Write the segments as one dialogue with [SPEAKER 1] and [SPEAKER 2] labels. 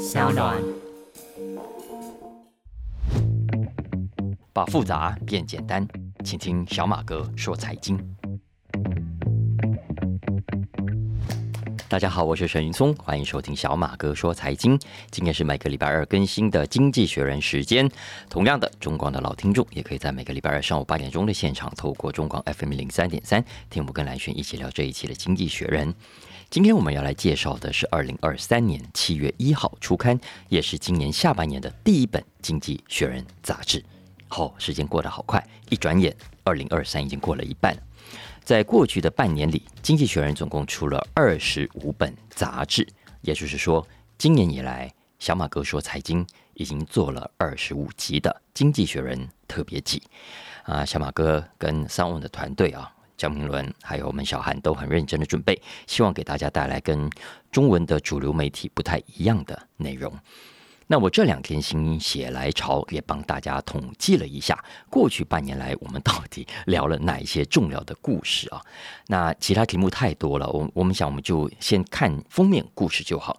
[SPEAKER 1] 小暖。
[SPEAKER 2] 把复杂变简单，请听小马哥说财经。大家好，我是沈云聪，欢迎收听小马哥说财经。今天是每个礼拜二更新的《经济学人》时间。同样的，中广的老听众也可以在每个礼拜二上午八点钟的现场，透过中广 FM 零三点三，听我跟蓝轩一起聊这一期的《经济学人》。今天我们要来介绍的是二零二三年七月一号出刊，也是今年下半年的第一本《经济学人》杂志。好，时间过得好快，一转眼，二零二三已经过了一半。在过去的半年里，《经济学人》总共出了二十五本杂志，也就是说，今年以来，小马哥说财经已经做了二十五集的《经济学人》特别集。啊，小马哥跟三问的团队啊，江明伦还有我们小韩都很认真的准备，希望给大家带来跟中文的主流媒体不太一样的内容。那我这两天心血来潮，也帮大家统计了一下，过去半年来我们到底聊了哪一些重要的故事啊？那其他题目太多了，我我们想我们就先看封面故事就好，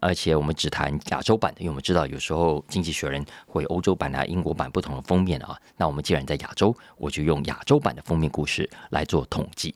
[SPEAKER 2] 而且我们只谈亚洲版的，因为我们知道有时候《经济学人》会欧洲版啊、英国版不同的封面啊。那我们既然在亚洲，我就用亚洲版的封面故事来做统计。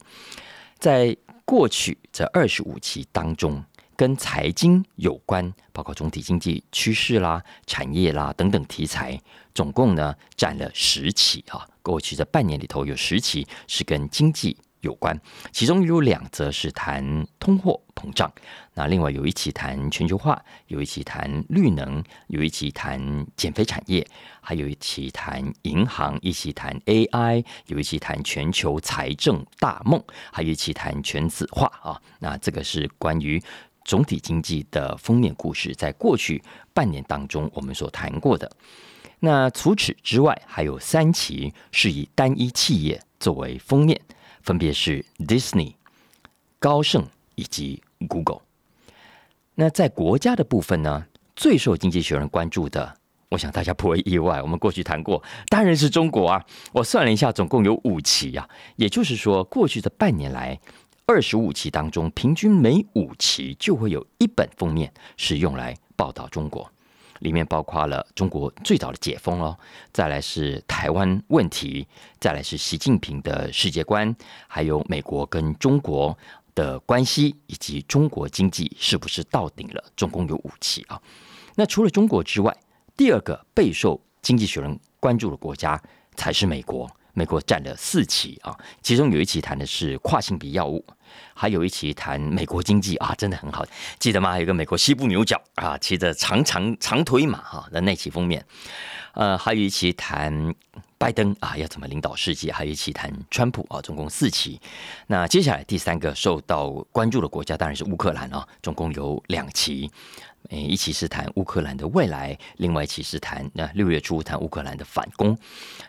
[SPEAKER 2] 在过去这二十五期当中。跟财经有关，包括总体经济趋势啦、产业啦等等题材，总共呢占了十期啊。过去这半年里头，有十期是跟经济有关，其中有两则是谈通货膨胀，那另外有一期谈全球化，有一期谈绿能，有一期谈减肥产业，还有一期谈银行，一期谈 AI，有一期谈全球财政大梦，还有一期谈全子化啊。那这个是关于。总体经济的封面故事，在过去半年当中，我们所谈过的。那除此之外，还有三期是以单一企业作为封面，分别是 Disney、高盛以及 Google。那在国家的部分呢，最受经济学人关注的，我想大家不会意外，我们过去谈过，当然是中国啊。我算了一下，总共有五期啊，也就是说，过去的半年来。二十五期当中，平均每五期就会有一本封面是用来报道中国，里面包括了中国最早的解封哦，再来是台湾问题，再来是习近平的世界观，还有美国跟中国的关系，以及中国经济是不是到顶了，总共有五期啊。那除了中国之外，第二个备受经济学人关注的国家才是美国。美国占了四期啊，其中有一期谈的是跨性别药物，还有一期谈美国经济啊，真的很好，记得吗？还有一个美国西部牛角啊，骑着长长长腿马哈的那期封面，呃，还有一期谈拜登啊要怎么领导世界，还有一期谈川普啊，总共四期。那接下来第三个受到关注的国家当然是乌克兰啊，总共有两期。诶，一起是谈乌克兰的未来，另外一起是谈那六月初谈乌克兰的反攻。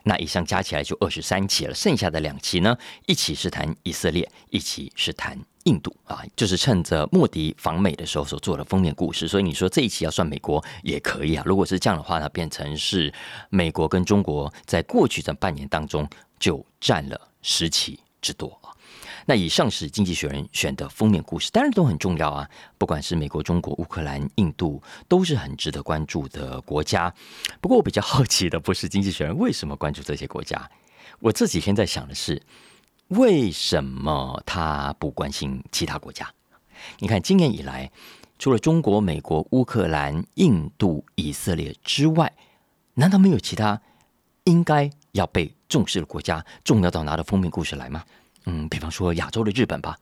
[SPEAKER 2] 那以上加起来就二十三期了，剩下的两期呢，一起是谈以色列，一起是谈印度啊，就是趁着莫迪访美的时候所做的封面故事。所以你说这一期要算美国也可以啊。如果是这样的话呢，变成是美国跟中国在过去这半年当中就占了十期之多。那以上是《经济学人》选的封面故事，当然都很重要啊。不管是美国、中国、乌克兰、印度，都是很值得关注的国家。不过我比较好奇的不是《经济学人》为什么关注这些国家，我这几天在想的是，为什么他不关心其他国家？你看，今年以来，除了中国、美国、乌克兰、印度、以色列之外，难道没有其他应该要被重视的国家，重要到拿到封面故事来吗？嗯，比方说亚洲的日本吧，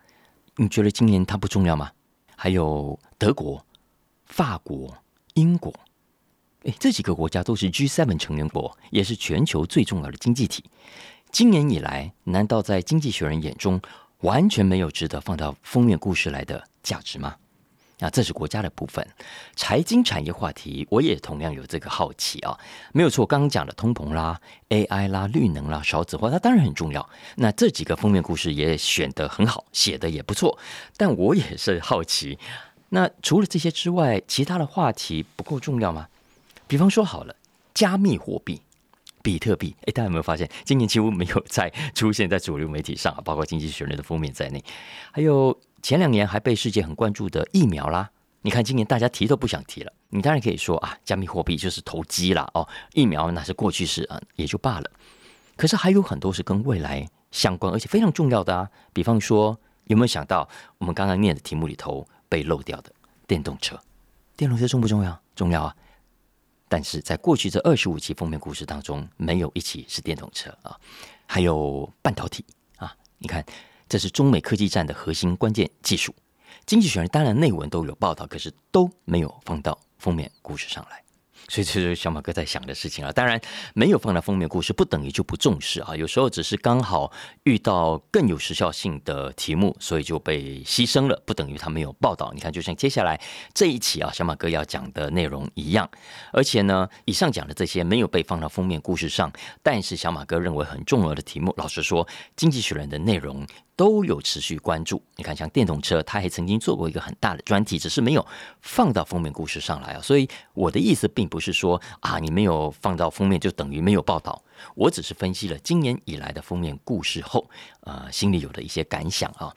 [SPEAKER 2] 你觉得今年它不重要吗？还有德国、法国、英国，哎，这几个国家都是 G7 成员国，也是全球最重要的经济体。今年以来，难道在经济学人眼中完全没有值得放到封面故事来的价值吗？那这是国家的部分，财经产业话题，我也同样有这个好奇啊，没有错，刚刚讲的通膨啦、AI 啦、绿能啦、少子化，它当然很重要。那这几个封面故事也选得很好，写的也不错。但我也是好奇，那除了这些之外，其他的话题不够重要吗？比方说好了，加密货币、比特币，哎，大家有没有发现，今年几乎没有再 出现在主流媒体上，包括经济学人的封面在内，还有。前两年还被世界很关注的疫苗啦、你看今年大家提都不想提了。你当然可以说啊，加密货币就是投机啦哦，疫苗那是过去式啊，也就罢了。可是还有很多是跟未来相关，而且非常重要的啊。比方说，有没有想到我们刚刚念的题目里头被漏掉的电动车？电动车重不重要？重要啊！但是在过去这二十五期封面故事当中，没有一期是电动车啊。还有半导体啊，你看，这是中美科技战的核心关键技术。经济学人当然内文都有报道，可是都没有放到封面故事上来。所以这就是小马哥在想的事情啊。当然，没有放到封面故事，不等于就不重视啊。有时候只是刚好遇到更有时效性的题目，所以就被牺牲了，不等于他没有报道。你看，就像接下来这一期啊，小马哥要讲的内容一样。而且呢，以上讲的这些没有被放到封面故事上，但是小马哥认为很重要的题目，老实说，经济学人的内容。都有持续关注。你看，像电动车，他还曾经做过一个很大的专题，只是没有放到封面故事上来啊。所以我的意思并不是说啊，你没有放到封面就等于没有报道。我只是分析了今年以来的封面故事后，呃，心里有的一些感想啊。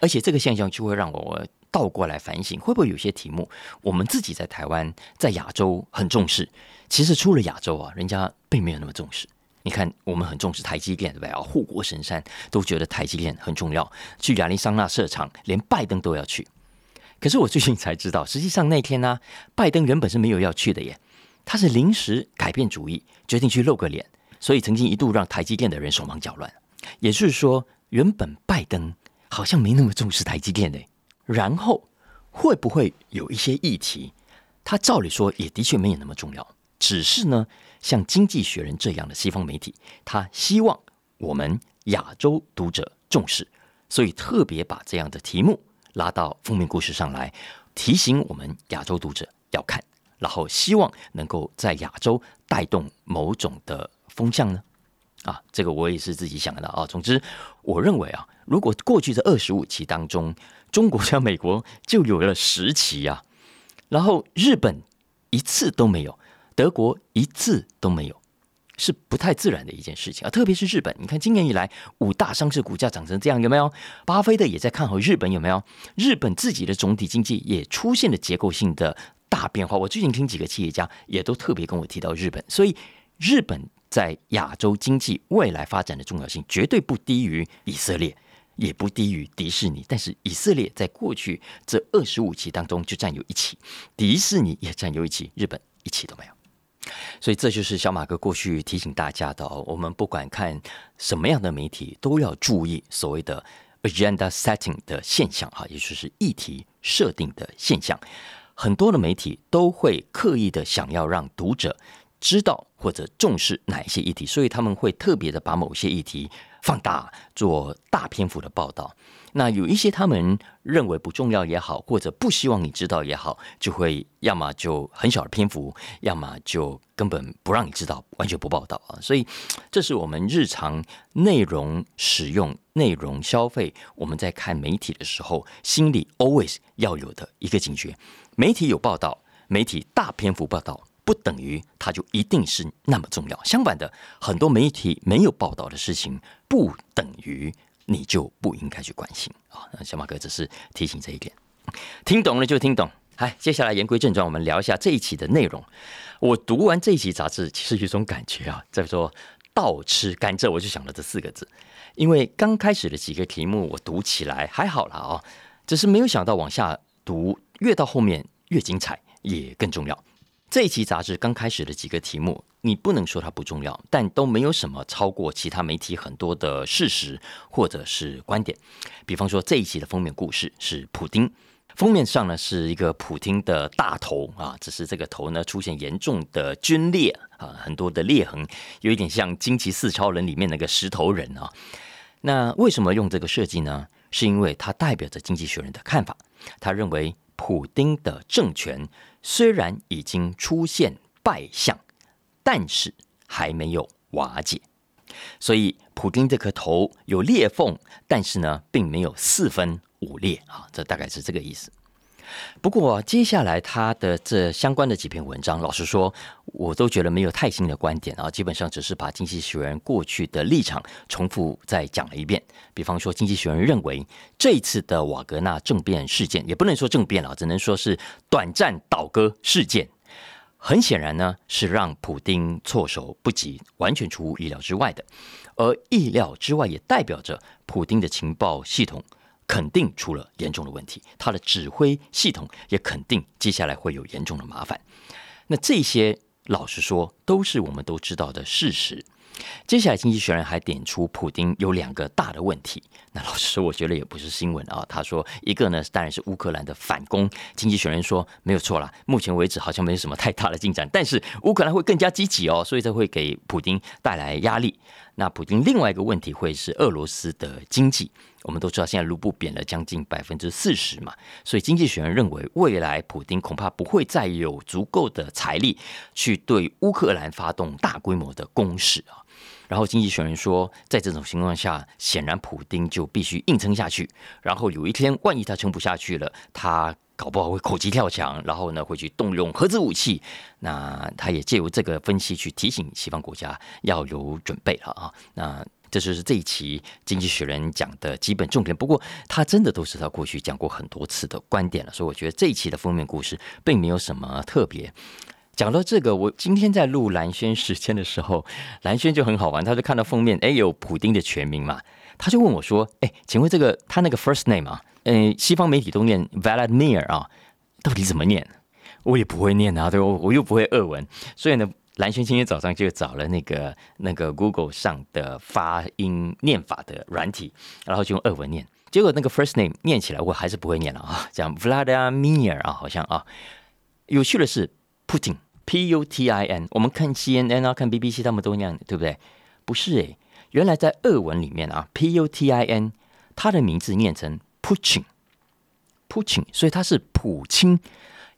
[SPEAKER 2] 而且这个现象就会让我倒过来反省，会不会有些题目我们自己在台湾、在亚洲很重视，其实出了亚洲啊，人家并没有那么重视。你看，我们很重视台积电，对不对啊？护国神山都觉得台积电很重要。去亚利桑那设厂，连拜登都要去。可是我最近才知道，实际上那天呢，拜登原本是没有要去的耶。他是临时改变主意，决定去露个脸，所以曾经一度让台积电的人手忙脚乱。也就是说，原本拜登好像没那么重视台积电的。然后会不会有一些议题，他照理说也的确没有那么重要，只是呢？像《经济学人》这样的西方媒体，他希望我们亚洲读者重视，所以特别把这样的题目拉到封面故事上来，提醒我们亚洲读者要看，然后希望能够在亚洲带动某种的风向呢？啊，这个我也是自己想的啊。总之，我认为啊，如果过去的二十五期当中，中国加美国就有了十期啊，然后日本一次都没有。德国一字都没有，是不太自然的一件事情啊！特别是日本，你看今年以来五大上市股价涨成这样，有没有？巴菲特也在看好日本，有没有？日本自己的总体经济也出现了结构性的大变化。我最近听几个企业家也都特别跟我提到日本，所以日本在亚洲经济未来发展的重要性绝对不低于以色列，也不低于迪士尼。但是以色列在过去这二十五期当中就占有一期，迪士尼也占有一期，日本一期都没有。所以这就是小马哥过去提醒大家的哦。我们不管看什么样的媒体，都要注意所谓的 agenda setting 的现象哈，也就是议题设定的现象。很多的媒体都会刻意的想要让读者知道或者重视哪一些议题，所以他们会特别的把某些议题放大，做大篇幅的报道。那有一些他们认为不重要也好，或者不希望你知道也好，就会要么就很小的篇幅，要么就根本不让你知道，完全不报道啊。所以，这是我们日常内容使用、内容消费，我们在看媒体的时候，心里 always 要有的一个警觉：媒体有报道，媒体大篇幅报道，不等于它就一定是那么重要。相反的，很多媒体没有报道的事情，不等于。你就不应该去关心啊！小马哥只是提醒这一点，听懂了就听懂。嗨，接下来言归正传，我们聊一下这一期的内容。我读完这一期杂志，其实有种感觉啊，在说倒吃甘蔗，我就想了这四个字。因为刚开始的几个题目我读起来还好了啊，只是没有想到往下读，越到后面越精彩，也更重要。这一期杂志刚开始的几个题目。你不能说它不重要，但都没有什么超过其他媒体很多的事实或者是观点。比方说这一期的封面故事是普丁，封面上呢是一个普丁的大头啊，只是这个头呢出现严重的皲裂啊，很多的裂痕，有一点像《惊奇四超人》里面那个石头人啊。那为什么用这个设计呢？是因为它代表着经济学人的看法，他认为普丁的政权虽然已经出现败相。但是还没有瓦解，所以普京这颗头有裂缝，但是呢，并没有四分五裂啊，这大概是这个意思。不过接下来他的这相关的几篇文章，老实说，我都觉得没有太新的观点啊，基本上只是把《经济学人》过去的立场重复再讲了一遍。比方说，《经济学人》认为这一次的瓦格纳政变事件，也不能说政变了，只能说是短暂倒戈事件。很显然呢，是让普丁措手不及，完全出乎意料之外的。而意料之外，也代表着普丁的情报系统。肯定出了严重的问题，他的指挥系统也肯定接下来会有严重的麻烦。那这些老实说，都是我们都知道的事实。接下来，经济学人还点出普丁有两个大的问题。那老实说，我觉得也不是新闻啊。他说，一个呢，当然是乌克兰的反攻。经济学人说没有错啦，目前为止好像没有什么太大的进展，但是乌克兰会更加积极哦，所以这会给普丁带来压力。那普丁另外一个问题会是俄罗斯的经济。我们都知道，现在卢布贬了将近百分之四十嘛，所以经济学人认为，未来普丁恐怕不会再有足够的财力去对乌克兰发动大规模的攻势啊。然后经济学人说，在这种情况下，显然普丁就必须硬撑下去。然后有一天，万一他撑不下去了，他搞不好会口急跳墙，然后呢会去动用核子武器。那他也借由这个分析去提醒西方国家要有准备了啊。那这就是这一期《经济学人》讲的基本重点。不过，他真的都是他过去讲过很多次的观点了，所以我觉得这一期的封面故事并没有什么特别。讲到这个，我今天在录蓝轩时间的时候，蓝轩就很好玩，他就看到封面，哎，有普丁的全名嘛，他就问我说：“哎，请问这个他那个 first name 啊，嗯，西方媒体都念 Vladimir 啊，到底怎么念？我也不会念啊，对我我又不会俄文，所以呢。”蓝轩今天早上就找了那个那个 Google 上的发音念法的软体，然后就用俄文念，结果那个 first name 念起来我还是不会念了啊，讲 Vladimir 啊，好像啊，有趣的是 Putin P U T I N，我们看 C N N 啊，看 B B C 他们都那样，对不对？不是诶，原来在俄文里面啊，P U T I N，他的名字念成 Putin，Putin，所以他是普京，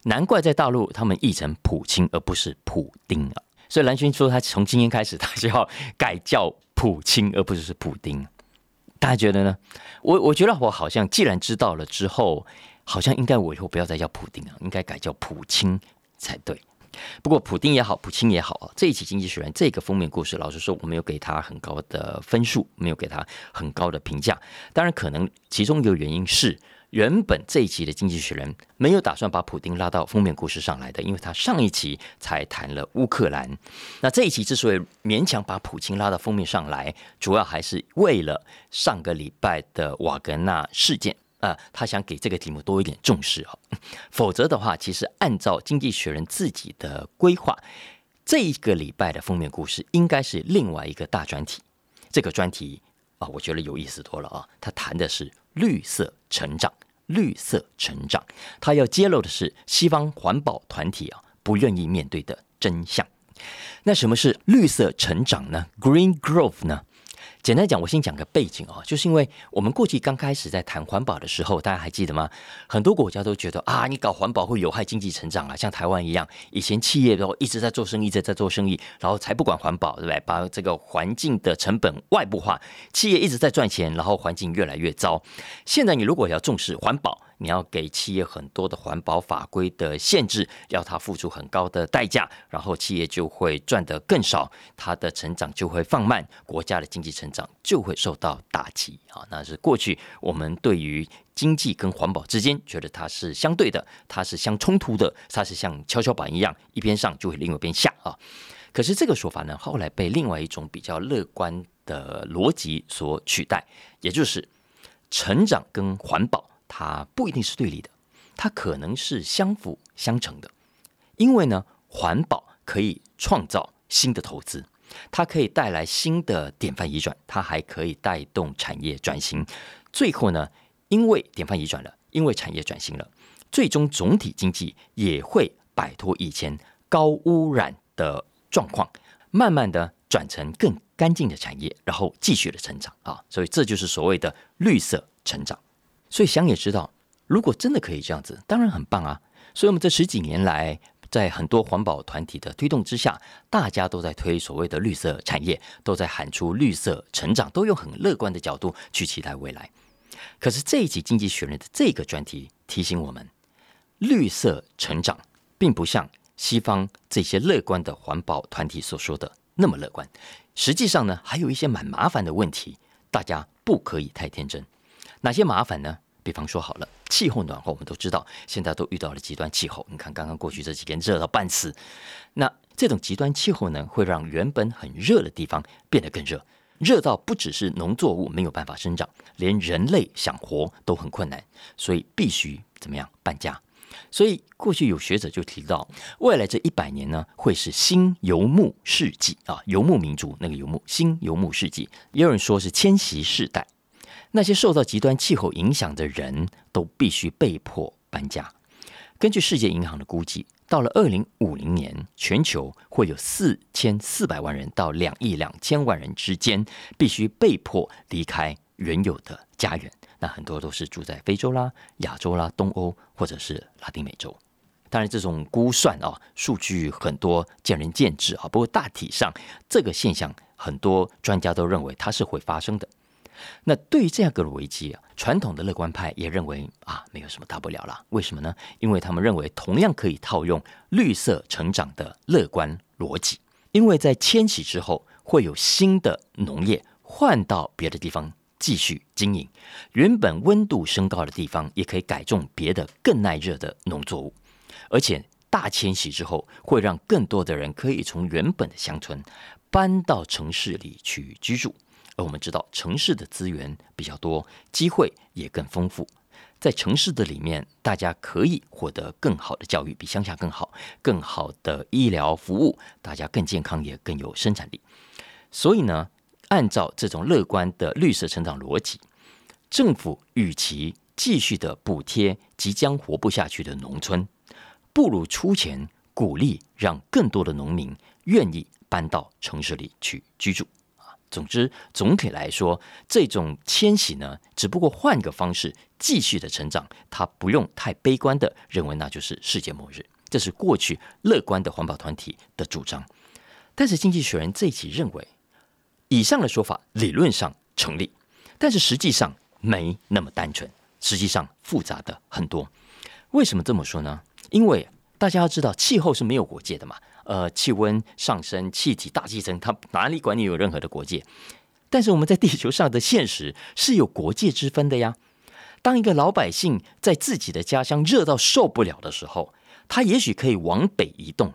[SPEAKER 2] 难怪在大陆他们译成普京而不是普丁啊。所以蓝轩说，他从今天开始，他就要改叫普京，而不是是普丁。大家觉得呢？我我觉得我好像既然知道了之后，好像应该我以后不要再叫普丁了，应该改叫普京才对。不过普丁也好，普京也好啊，这一期《经济学人》这个封面故事，老实说，我没有给他很高的分数，没有给他很高的评价。当然，可能其中一个原因是。原本这一期的《经济学人》没有打算把普丁拉到封面故事上来的，因为他上一期才谈了乌克兰。那这一期之所以勉强把普京拉到封面上来，主要还是为了上个礼拜的瓦格纳事件啊，他想给这个题目多一点重视啊。否则的话，其实按照《经济学人》自己的规划，这一个礼拜的封面故事应该是另外一个大专题。这个专题啊，我觉得有意思多了啊，他谈的是。绿色成长，绿色成长，他要揭露的是西方环保团体啊不愿意面对的真相。那什么是绿色成长呢？Green growth 呢？简单讲，我先讲个背景哦，就是因为我们过去刚开始在谈环保的时候，大家还记得吗？很多国家都觉得啊，你搞环保会有害经济成长啊，像台湾一样，以前企业都一直在做生意，一直在做生意，然后才不管环保，对不对？把这个环境的成本外部化，企业一直在赚钱，然后环境越来越糟。现在你如果要重视环保，你要给企业很多的环保法规的限制，要它付出很高的代价，然后企业就会赚得更少，它的成长就会放慢，国家的经济成长就会受到打击啊！那是过去我们对于经济跟环保之间觉得它是相对的，它是相冲突的，它是像跷跷板一样，一边上就会另外一边下啊。可是这个说法呢，后来被另外一种比较乐观的逻辑所取代，也就是成长跟环保。它不一定是对立的，它可能是相辅相成的。因为呢，环保可以创造新的投资，它可以带来新的典范移转，它还可以带动产业转型。最后呢，因为典范移转了，因为产业转型了，最终总体经济也会摆脱以前高污染的状况，慢慢的转成更干净的产业，然后继续的成长啊！所以这就是所谓的绿色成长。所以想也知道，如果真的可以这样子，当然很棒啊！所以我们这十几年来，在很多环保团体的推动之下，大家都在推所谓的绿色产业，都在喊出绿色成长，都用很乐观的角度去期待未来。可是这一集《经济学人》的这个专题提醒我们，绿色成长，并不像西方这些乐观的环保团体所说的那么乐观。实际上呢，还有一些蛮麻烦的问题，大家不可以太天真。哪些麻烦呢？比方说好了，气候暖化，我们都知道，现在都遇到了极端气候。你看，刚刚过去这几天热到半死，那这种极端气候呢，会让原本很热的地方变得更热，热到不只是农作物没有办法生长，连人类想活都很困难，所以必须怎么样搬家？所以过去有学者就提到，未来这一百年呢，会是新游牧世纪啊，游牧民族那个游牧，新游牧世纪，也有人说是迁徙世代。那些受到极端气候影响的人都必须被迫搬家。根据世界银行的估计，到了二零五零年，全球会有四千四百万人到两亿两千万人之间必须被迫离开原有的家园。那很多都是住在非洲啦、亚洲啦、东欧或者是拉丁美洲。当然，这种估算啊，数据很多见仁见智啊。不过大体上，这个现象很多专家都认为它是会发生的。那对于这样个危机啊，传统的乐观派也认为啊，没有什么大不了了。为什么呢？因为他们认为同样可以套用绿色成长的乐观逻辑，因为在迁徙之后会有新的农业换到别的地方继续经营，原本温度升高的地方也可以改种别的更耐热的农作物，而且大迁徙之后会让更多的人可以从原本的乡村搬到城市里去居住。而我们知道，城市的资源比较多，机会也更丰富。在城市的里面，大家可以获得更好的教育，比乡下更好；更好的医疗服务，大家更健康，也更有生产力。所以呢，按照这种乐观的绿色成长逻辑，政府与其继续的补贴即将活不下去的农村，不如出钱鼓励，让更多的农民愿意搬到城市里去居住。总之，总体来说，这种迁徙呢，只不过换个方式继续的成长，它不用太悲观的认为那就是世界末日。这是过去乐观的环保团体的主张。但是，《经济学人》这一期认为，以上的说法理论上成立，但是实际上没那么单纯，实际上复杂的很多。为什么这么说呢？因为大家要知道，气候是没有国界的嘛。呃，气温上升，气体大气层，它哪里管你有任何的国界？但是我们在地球上的现实是有国界之分的呀。当一个老百姓在自己的家乡热到受不了的时候，他也许可以往北移动。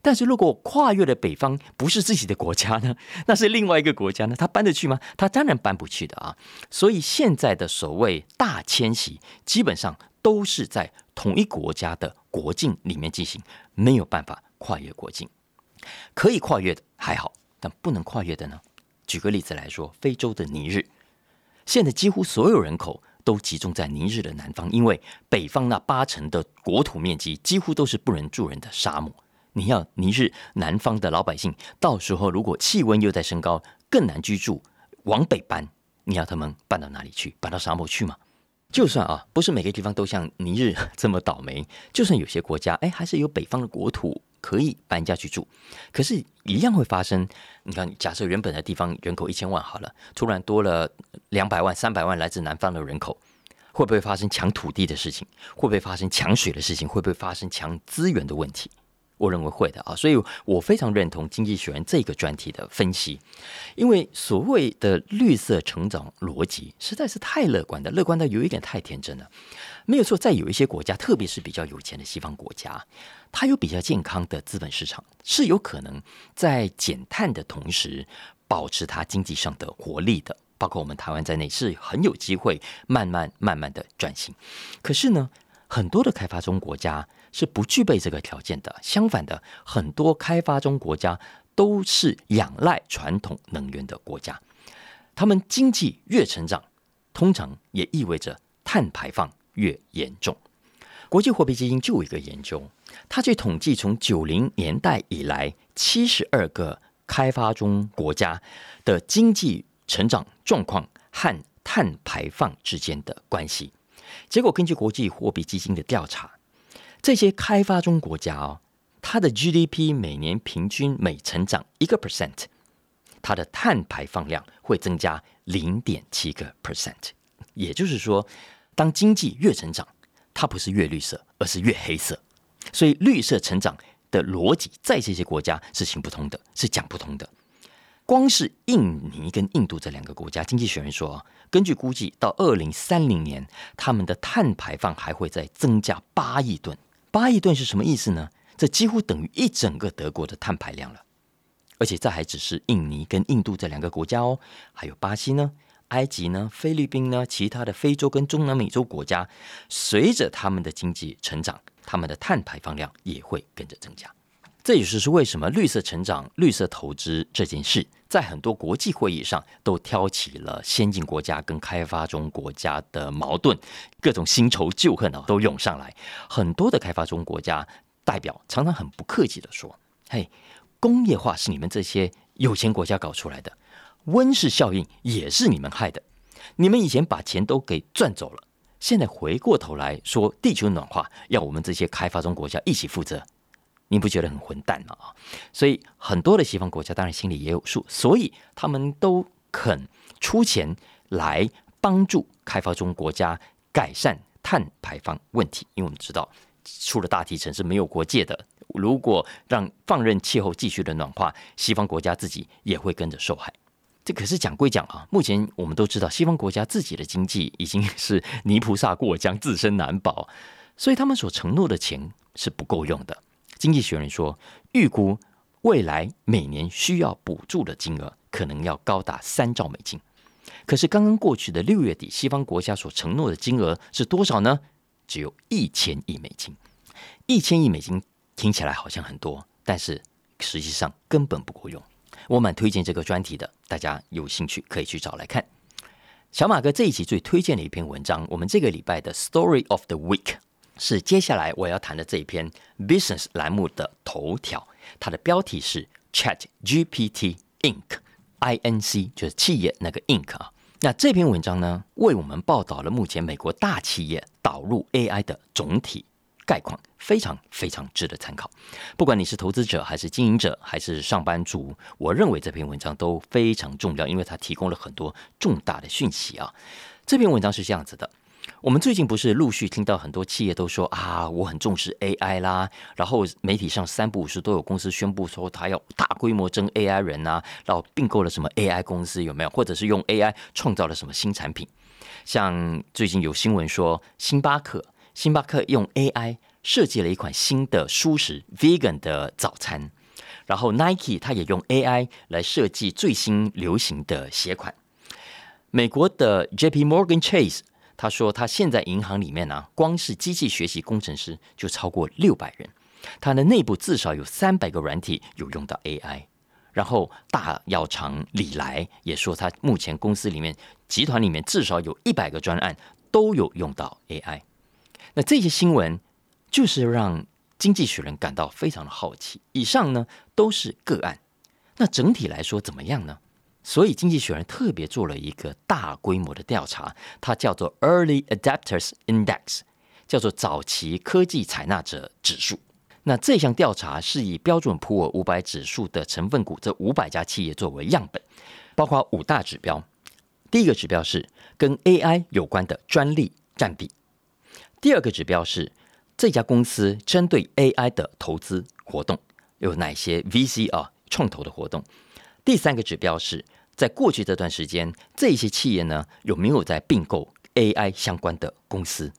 [SPEAKER 2] 但是如果跨越了北方不是自己的国家呢？那是另外一个国家呢？他搬得去吗？他当然搬不去的啊。所以现在的所谓大迁徙，基本上都是在同一国家的国境里面进行，没有办法。跨越国境可以跨越的还好，但不能跨越的呢？举个例子来说，非洲的尼日，现在几乎所有人口都集中在尼日的南方，因为北方那八成的国土面积几乎都是不能住人的沙漠。你要尼日南方的老百姓，到时候如果气温又在升高，更难居住，往北搬，你要他们搬到哪里去？搬到沙漠去吗？就算啊，不是每个地方都像尼日这么倒霉，就算有些国家，哎，还是有北方的国土。可以搬家去住，可是，一样会发生。你看，假设原本的地方人口一千万好了，突然多了两百万、三百万来自南方的人口，会不会发生抢土地的事情？会不会发生抢水的事情？会不会发生抢资源的问题？我认为会的啊，所以我非常认同经济学人这个专题的分析，因为所谓的绿色成长逻辑实在是太乐观的，乐观到有一点太天真了。没有错，在有一些国家，特别是比较有钱的西方国家。它有比较健康的资本市场，是有可能在减碳的同时保持它经济上的活力的。包括我们台湾在内，是很有机会慢慢慢慢的转型。可是呢，很多的开发中国家是不具备这个条件的。相反的，很多开发中国家都是仰赖传统能源的国家。他们经济越成长，通常也意味着碳排放越严重。国际货币基金就有一个研究。他去统计从九零年代以来七十二个开发中国家的经济成长状况和碳排放之间的关系，结果根据国际货币基金的调查，这些开发中国家哦，它的 GDP 每年平均每成长一个 percent，它的碳排放量会增加零点七个 percent，也就是说，当经济越成长，它不是越绿色，而是越黑色。所以绿色成长的逻辑在这些国家是行不通的，是讲不通的。光是印尼跟印度这两个国家，经济学人说，根据估计，到二零三零年，他们的碳排放还会再增加八亿吨。八亿吨是什么意思呢？这几乎等于一整个德国的碳排量了。而且这还只是印尼跟印度这两个国家哦，还有巴西呢、埃及呢、菲律宾呢，其他的非洲跟中南美洲国家，随着他们的经济成长，他们的碳排放量也会跟着增加。这也就是为什么绿色成长、绿色投资这件事，在很多国际会议上都挑起了先进国家跟开发中国家的矛盾，各种新仇旧恨啊都涌上来。很多的开发中国家代表常常很不客气的说：“嘿，工业化是你们这些有钱国家搞出来的，温室效应也是你们害的。你们以前把钱都给赚走了，现在回过头来说地球暖化要我们这些开发中国家一起负责。”你不觉得很混蛋吗？啊，所以很多的西方国家当然心里也有数，所以他们都肯出钱来帮助开发中国家改善碳排放问题。因为我们知道，出了大提成是没有国界的。如果让放任气候继续的暖化，西方国家自己也会跟着受害。这可是讲归讲啊，目前我们都知道，西方国家自己的经济已经是泥菩萨过江，自身难保，所以他们所承诺的钱是不够用的。经济学人说，预估未来每年需要补助的金额可能要高达三兆美金。可是刚刚过去的六月底，西方国家所承诺的金额是多少呢？只有一千亿美金。一千亿美金听起来好像很多，但是实际上根本不够用。我蛮推荐这个专题的，大家有兴趣可以去找来看。小马哥这一期最推荐的一篇文章，我们这个礼拜的 Story of the Week。是接下来我要谈的这一篇 business 栏目的头条，它的标题是 Chat GPT Inc.I N C 就是企业那个 Inc 啊。那这篇文章呢，为我们报道了目前美国大企业导入 AI 的总体概况，非常非常值得参考。不管你是投资者还是经营者还是上班族，我认为这篇文章都非常重要，因为它提供了很多重大的讯息啊。这篇文章是这样子的。我们最近不是陆续听到很多企业都说啊，我很重视 AI 啦，然后媒体上三不五时都有公司宣布说他要大规模征 AI 人啊，然后并购了什么 AI 公司有没有？或者是用 AI 创造了什么新产品？像最近有新闻说，星巴克，星巴克用 AI 设计了一款新的舒适 Vegan 的早餐，然后 Nike 它也用 AI 来设计最新流行的鞋款。美国的 JP Morgan Chase。他说，他现在银行里面呢，光是机器学习工程师就超过六百人，他的内部至少有三百个软体有用到 AI。然后大药厂李来也说，他目前公司里面集团里面至少有一百个专案都有用到 AI。那这些新闻就是让经济学人感到非常的好奇。以上呢都是个案，那整体来说怎么样呢？所以，经济学人特别做了一个大规模的调查，它叫做 Early Adapters Index，叫做早期科技采纳者指数。那这项调查是以标准普尔五百指数的成分股这五百家企业作为样本，包括五大指标。第一个指标是跟 AI 有关的专利占比；第二个指标是这家公司针对 AI 的投资活动有哪些 VC 啊创投的活动。第三个指标是在过去这段时间，这些企业呢有没有在并购 AI 相关的公司？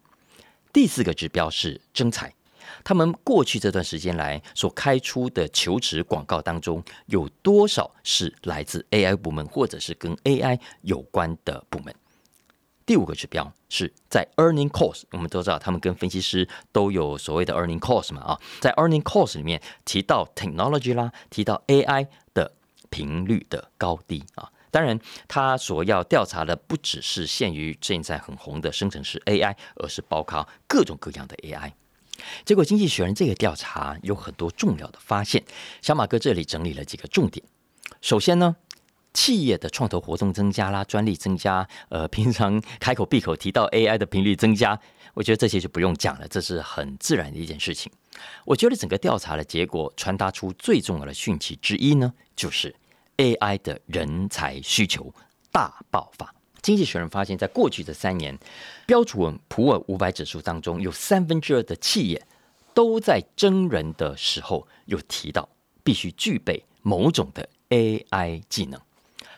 [SPEAKER 2] 第四个指标是征才，他们过去这段时间来所开出的求职广告当中，有多少是来自 AI 部门或者是跟 AI 有关的部门？第五个指标是在 Earning Calls，我们都知道他们跟分析师都有所谓的 Earning Calls 嘛啊，在 Earning Calls 里面提到 Technology 啦，提到 AI 的。频率的高低啊，当然，他所要调查的不只是限于现在很红的生成式 AI，而是包括各种各样的 AI。结果，经济学人这个调查有很多重要的发现，小马哥这里整理了几个重点。首先呢，企业的创投活动增加啦，专利增加，呃，平常开口闭口提到 AI 的频率增加，我觉得这些就不用讲了，这是很自然的一件事情。我觉得整个调查的结果传达出最重要的讯息之一呢，就是。AI 的人才需求大爆发，经济学人发现，在过去的三年，标准普尔五百指数当中，有三分之二的企业都在征人的时候有提到必须具备某种的 AI 技能，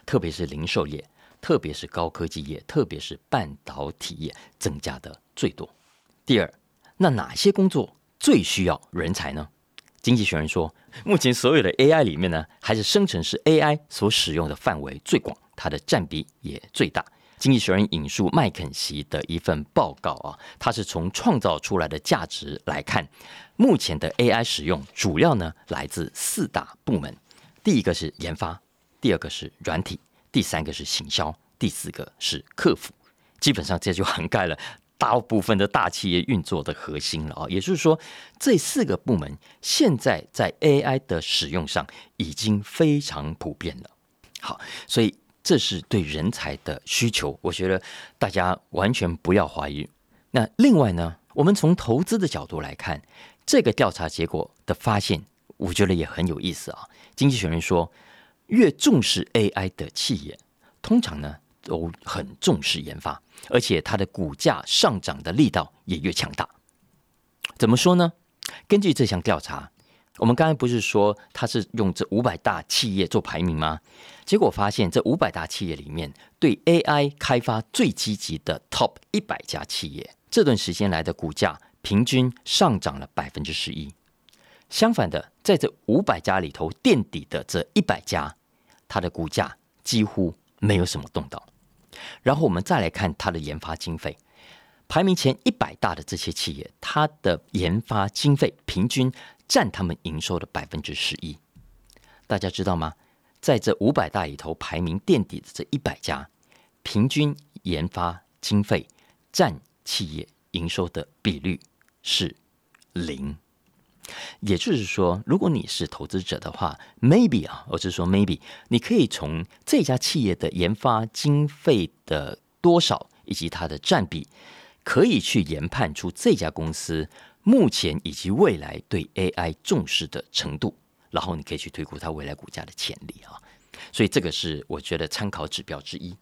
[SPEAKER 2] 特别是零售业，特别是高科技业，特别是半导体业增加的最多。第二，那哪些工作最需要人才呢？经济学人说，目前所有的 AI 里面呢，还是生成式 AI 所使用的范围最广，它的占比也最大。经济学人引述麦肯锡的一份报告啊，它是从创造出来的价值来看，目前的 AI 使用主要呢来自四大部门，第一个是研发，第二个是软体，第三个是行销，第四个是客服，基本上这就涵盖了大部分的大企业运作的核心了啊。也就是说，这四个部门现在在 AI 的使用上已经非常普遍了。好，所以。这是对人才的需求，我觉得大家完全不要怀疑。那另外呢，我们从投资的角度来看，这个调查结果的发现，我觉得也很有意思啊。经济学人说，越重视 AI 的企业，通常呢都很重视研发，而且它的股价上涨的力道也越强大。怎么说呢？根据这项调查。我们刚才不是说他是用这五百大企业做排名吗？结果发现这五百大企业里面，对 AI 开发最积极的 Top 一百家企业，这段时间来的股价平均上涨了百分之十一。相反的，在这五百家里头垫底的这一百家，它的股价几乎没有什么动荡。然后我们再来看它的研发经费，排名前一百大的这些企业，它的研发经费平均。占他们营收的百分之十一，大家知道吗？在这五百大里头，排名垫底的这一百家，平均研发经费占企业营收的比率是零。也就是说，如果你是投资者的话，maybe 啊，我是说 maybe，你可以从这家企业的研发经费的多少以及它的占比，可以去研判出这家公司。目前以及未来对 AI 重视的程度，然后你可以去推估它未来股价的潜力啊，所以这个是我觉得参考指标之一。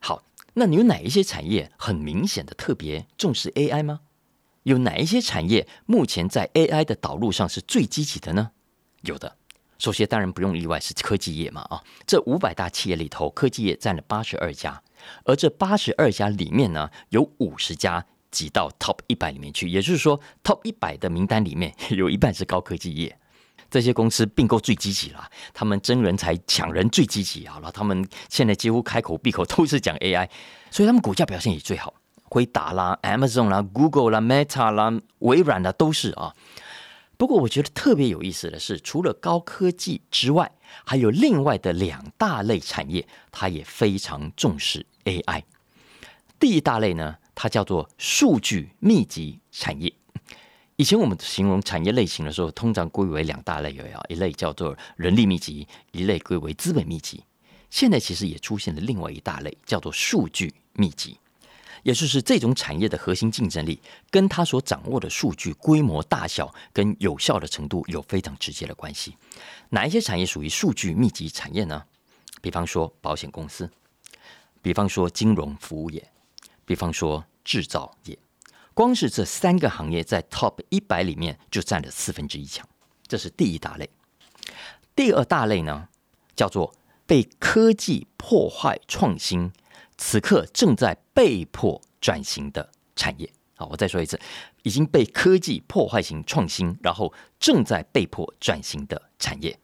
[SPEAKER 2] 好，那你有哪一些产业很明显的特别重视 AI 吗？有哪一些产业目前在 AI 的导入上是最积极的呢？有的，首先当然不用意外是科技业嘛啊，这五百大企业里头，科技业占了八十二家，而这八十二家里面呢，有五十家。挤到 Top 一百里面去，也就是说，Top 一百的名单里面 有一半是高科技业，这些公司并购最积极了，他们争人才抢人最积极啊，然后他们现在几乎开口闭口都是讲 AI，所以他们股价表现也最好，辉达啦、Amazon 啦、Google 啦、Meta 啦、微软啦都是啊。不过我觉得特别有意思的是，除了高科技之外，还有另外的两大类产业，它也非常重视 AI。第一大类呢？它叫做数据密集产业。以前我们形容产业类型的时候，通常归为两大类啊，一类叫做人力密集，一类归为资本密集。现在其实也出现了另外一大类，叫做数据密集，也就是这种产业的核心竞争力跟它所掌握的数据规模大小跟有效的程度有非常直接的关系。哪一些产业属于数据密集产业呢？比方说保险公司，比方说金融服务业。比方说制造业，光是这三个行业在 Top 一百里面就占了四分之一强，这是第一大类。第二大类呢，叫做被科技破坏创新，此刻正在被迫转型的产业。好，我再说一次，已经被科技破坏型创新，然后正在被迫转型的产业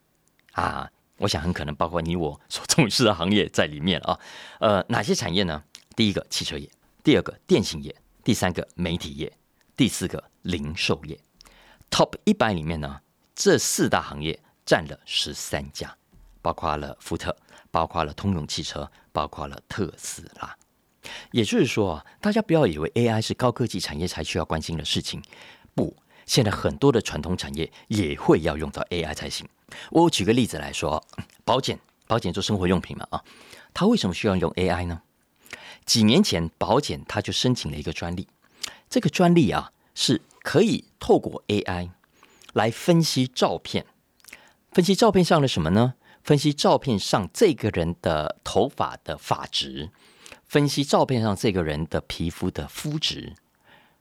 [SPEAKER 2] 啊，我想很可能包括你我所从事的行业在里面啊。呃，哪些产业呢？第一个，汽车业。第二个电信业，第三个媒体业，第四个零售业。Top 一百里面呢，这四大行业占了十三家，包括了福特，包括了通用汽车，包括了特斯拉。也就是说啊，大家不要以为 AI 是高科技产业才需要关心的事情，不，现在很多的传统产业也会要用到 AI 才行。我举个例子来说，保险，保险做生活用品嘛啊，它为什么需要用 AI 呢？几年前，保险他就申请了一个专利。这个专利啊，是可以透过 AI 来分析照片，分析照片上的什么呢？分析照片上这个人的头发的发质，分析照片上这个人的皮肤的肤质，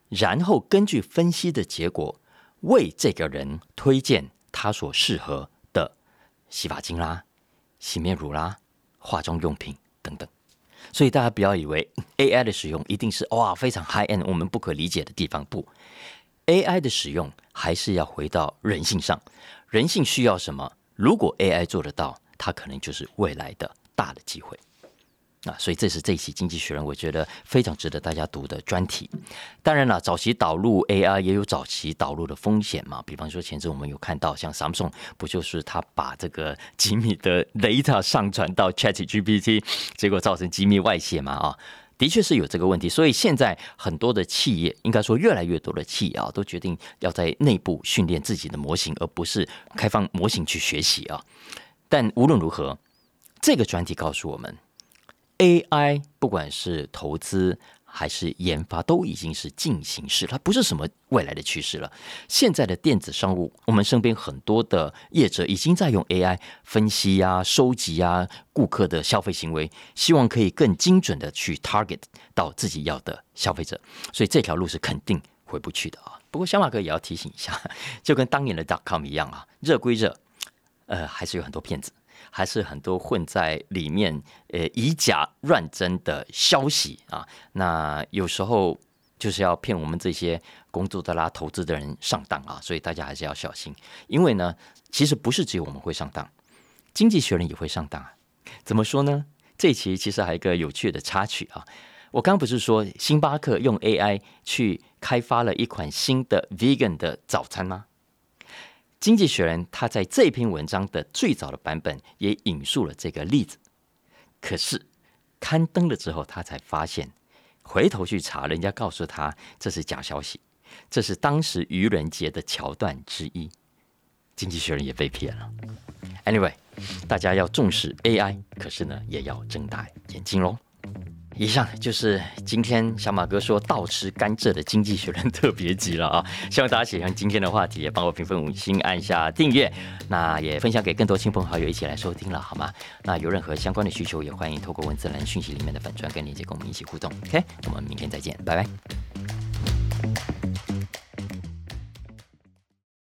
[SPEAKER 2] 然后根据分析的结果，为这个人推荐他所适合的洗发精啦、洗面乳啦、化妆用品等等。所以大家不要以为 AI 的使用一定是哇非常 high end，我们不可理解的地方不。AI 的使用还是要回到人性上，人性需要什么？如果 AI 做得到，它可能就是未来的大的机会。啊，所以这是这一期《经济学人》我觉得非常值得大家读的专题。当然了，早期导入 AI 也有早期导入的风险嘛。比方说前阵我们有看到，像 Samsung 不就是他把这个机密的 data 上传到 ChatGPT，结果造成机密外泄嘛？啊。的确是有这个问题，所以现在很多的企业，应该说越来越多的企业啊，都决定要在内部训练自己的模型，而不是开放模型去学习啊。但无论如何，这个专题告诉我们，AI 不管是投资。还是研发都已经是进行式，它不是什么未来的趋势了。现在的电子商务，我们身边很多的业者已经在用 AI 分析啊、收集啊顾客的消费行为，希望可以更精准的去 target 到自己要的消费者。所以这条路是肯定回不去的啊。不过小马哥也要提醒一下，就跟当年的 dotcom 一样啊，热归热，呃，还是有很多骗子。还是很多混在里面，呃，以假乱真的消息啊。那有时候就是要骗我们这些工作的啦、投资的人上当啊。所以大家还是要小心，因为呢，其实不是只有我们会上当，经济学人也会上当啊。怎么说呢？这期其实还有一个有趣的插曲啊。我刚刚不是说星巴克用 AI 去开发了一款新的 vegan 的早餐吗？经济学人他在这篇文章的最早的版本也引述了这个例子，可是刊登了之后，他才发现，回头去查，人家告诉他这是假消息，这是当时愚人节的桥段之一。经济学人也被骗了。Anyway，大家要重视 AI，可是呢，也要睁大眼睛喽。以上就是今天小马哥说倒吃甘蔗的经济学人特别集了啊！希望大家喜欢今天的话题，也帮我评分五星，按下订阅，那也分享给更多亲朋好友一起来收听了，好吗？那有任何相关的需求，也欢迎透过文字栏讯息里面的粉砖跟链接跟我们一起互动。OK，我们明天再见，拜拜。